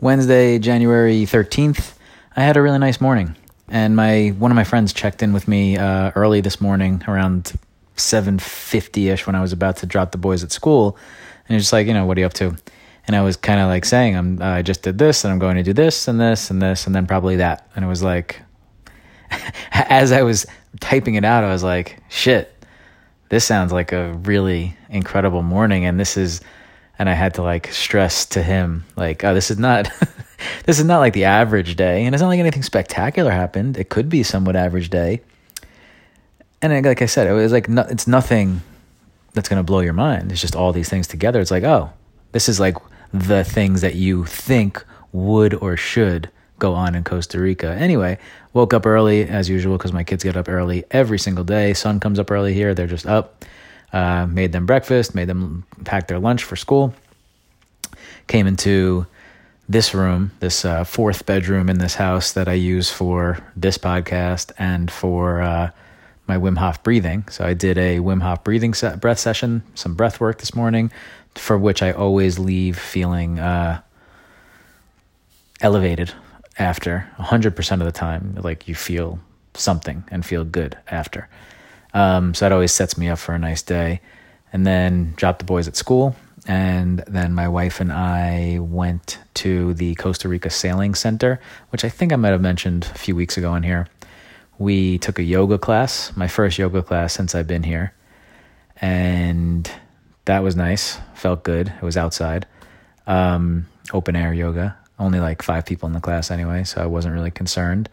Wednesday, January 13th, I had a really nice morning. And my one of my friends checked in with me uh, early this morning around 7.50ish when I was about to drop the boys at school. And he was just like, you know, what are you up to? And I was kind of like saying, I'm, uh, I just did this and I'm going to do this and this and this and then probably that. And it was like, as I was typing it out, I was like, shit, this sounds like a really incredible morning. And this is, and I had to like stress to him, like, oh, this is not, this is not like the average day. And it's not like anything spectacular happened. It could be somewhat average day. And like I said, it was like, no, it's nothing that's going to blow your mind. It's just all these things together. It's like, oh, this is like the things that you think would or should go on in Costa Rica. Anyway, woke up early as usual because my kids get up early every single day. Sun comes up early here. They're just up. Uh, made them breakfast, made them pack their lunch for school. Came into this room, this uh, fourth bedroom in this house that I use for this podcast and for uh, my Wim Hof breathing. So I did a Wim Hof breathing set, breath session, some breath work this morning, for which I always leave feeling uh, elevated after 100% of the time. Like you feel something and feel good after. Um, so that always sets me up for a nice day. And then dropped the boys at school. And then my wife and I went to the Costa Rica Sailing Center, which I think I might have mentioned a few weeks ago in here. We took a yoga class, my first yoga class since I've been here. And that was nice. Felt good. It was outside. Um, open air yoga. Only like five people in the class anyway, so I wasn't really concerned.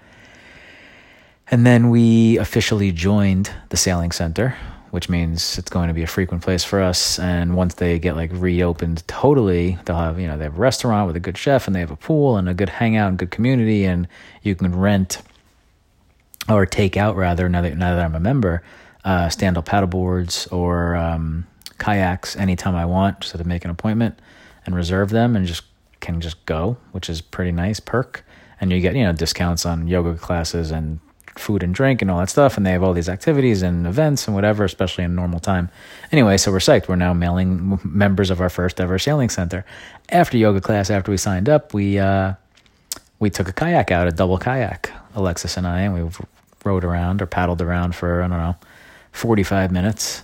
And then we officially joined the sailing center, which means it's going to be a frequent place for us. And once they get like reopened totally, they'll have, you know, they have a restaurant with a good chef and they have a pool and a good hangout and good community. And you can rent or take out rather, now that, now that I'm a member, uh, stand up paddleboards or um, kayaks anytime I want, so to make an appointment and reserve them and just can just go, which is pretty nice perk. And you get, you know, discounts on yoga classes and food and drink and all that stuff. And they have all these activities and events and whatever, especially in normal time. Anyway, so we're psyched. We're now mailing members of our first ever sailing center. After yoga class, after we signed up, we, uh, we took a kayak out, a double kayak, Alexis and I, and we rode around or paddled around for, I don't know, 45 minutes,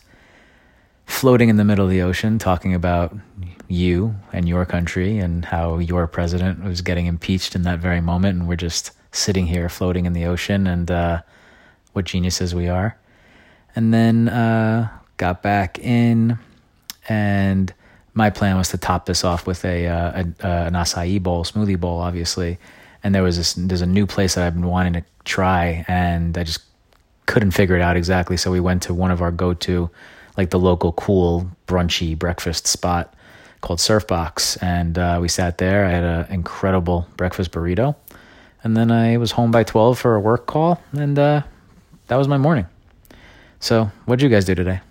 floating in the middle of the ocean, talking about you and your country and how your president was getting impeached in that very moment. And we're just sitting here floating in the ocean and uh, what geniuses we are. And then uh, got back in, and my plan was to top this off with a, uh, a uh, an acai bowl, smoothie bowl, obviously. And there was this, there's a new place that I've been wanting to try, and I just couldn't figure it out exactly. So we went to one of our go to, like the local cool brunchy breakfast spot called Surfbox, and uh, we sat there. I had an incredible breakfast burrito and then I was home by 12 for a work call, and uh, that was my morning. So, what'd you guys do today?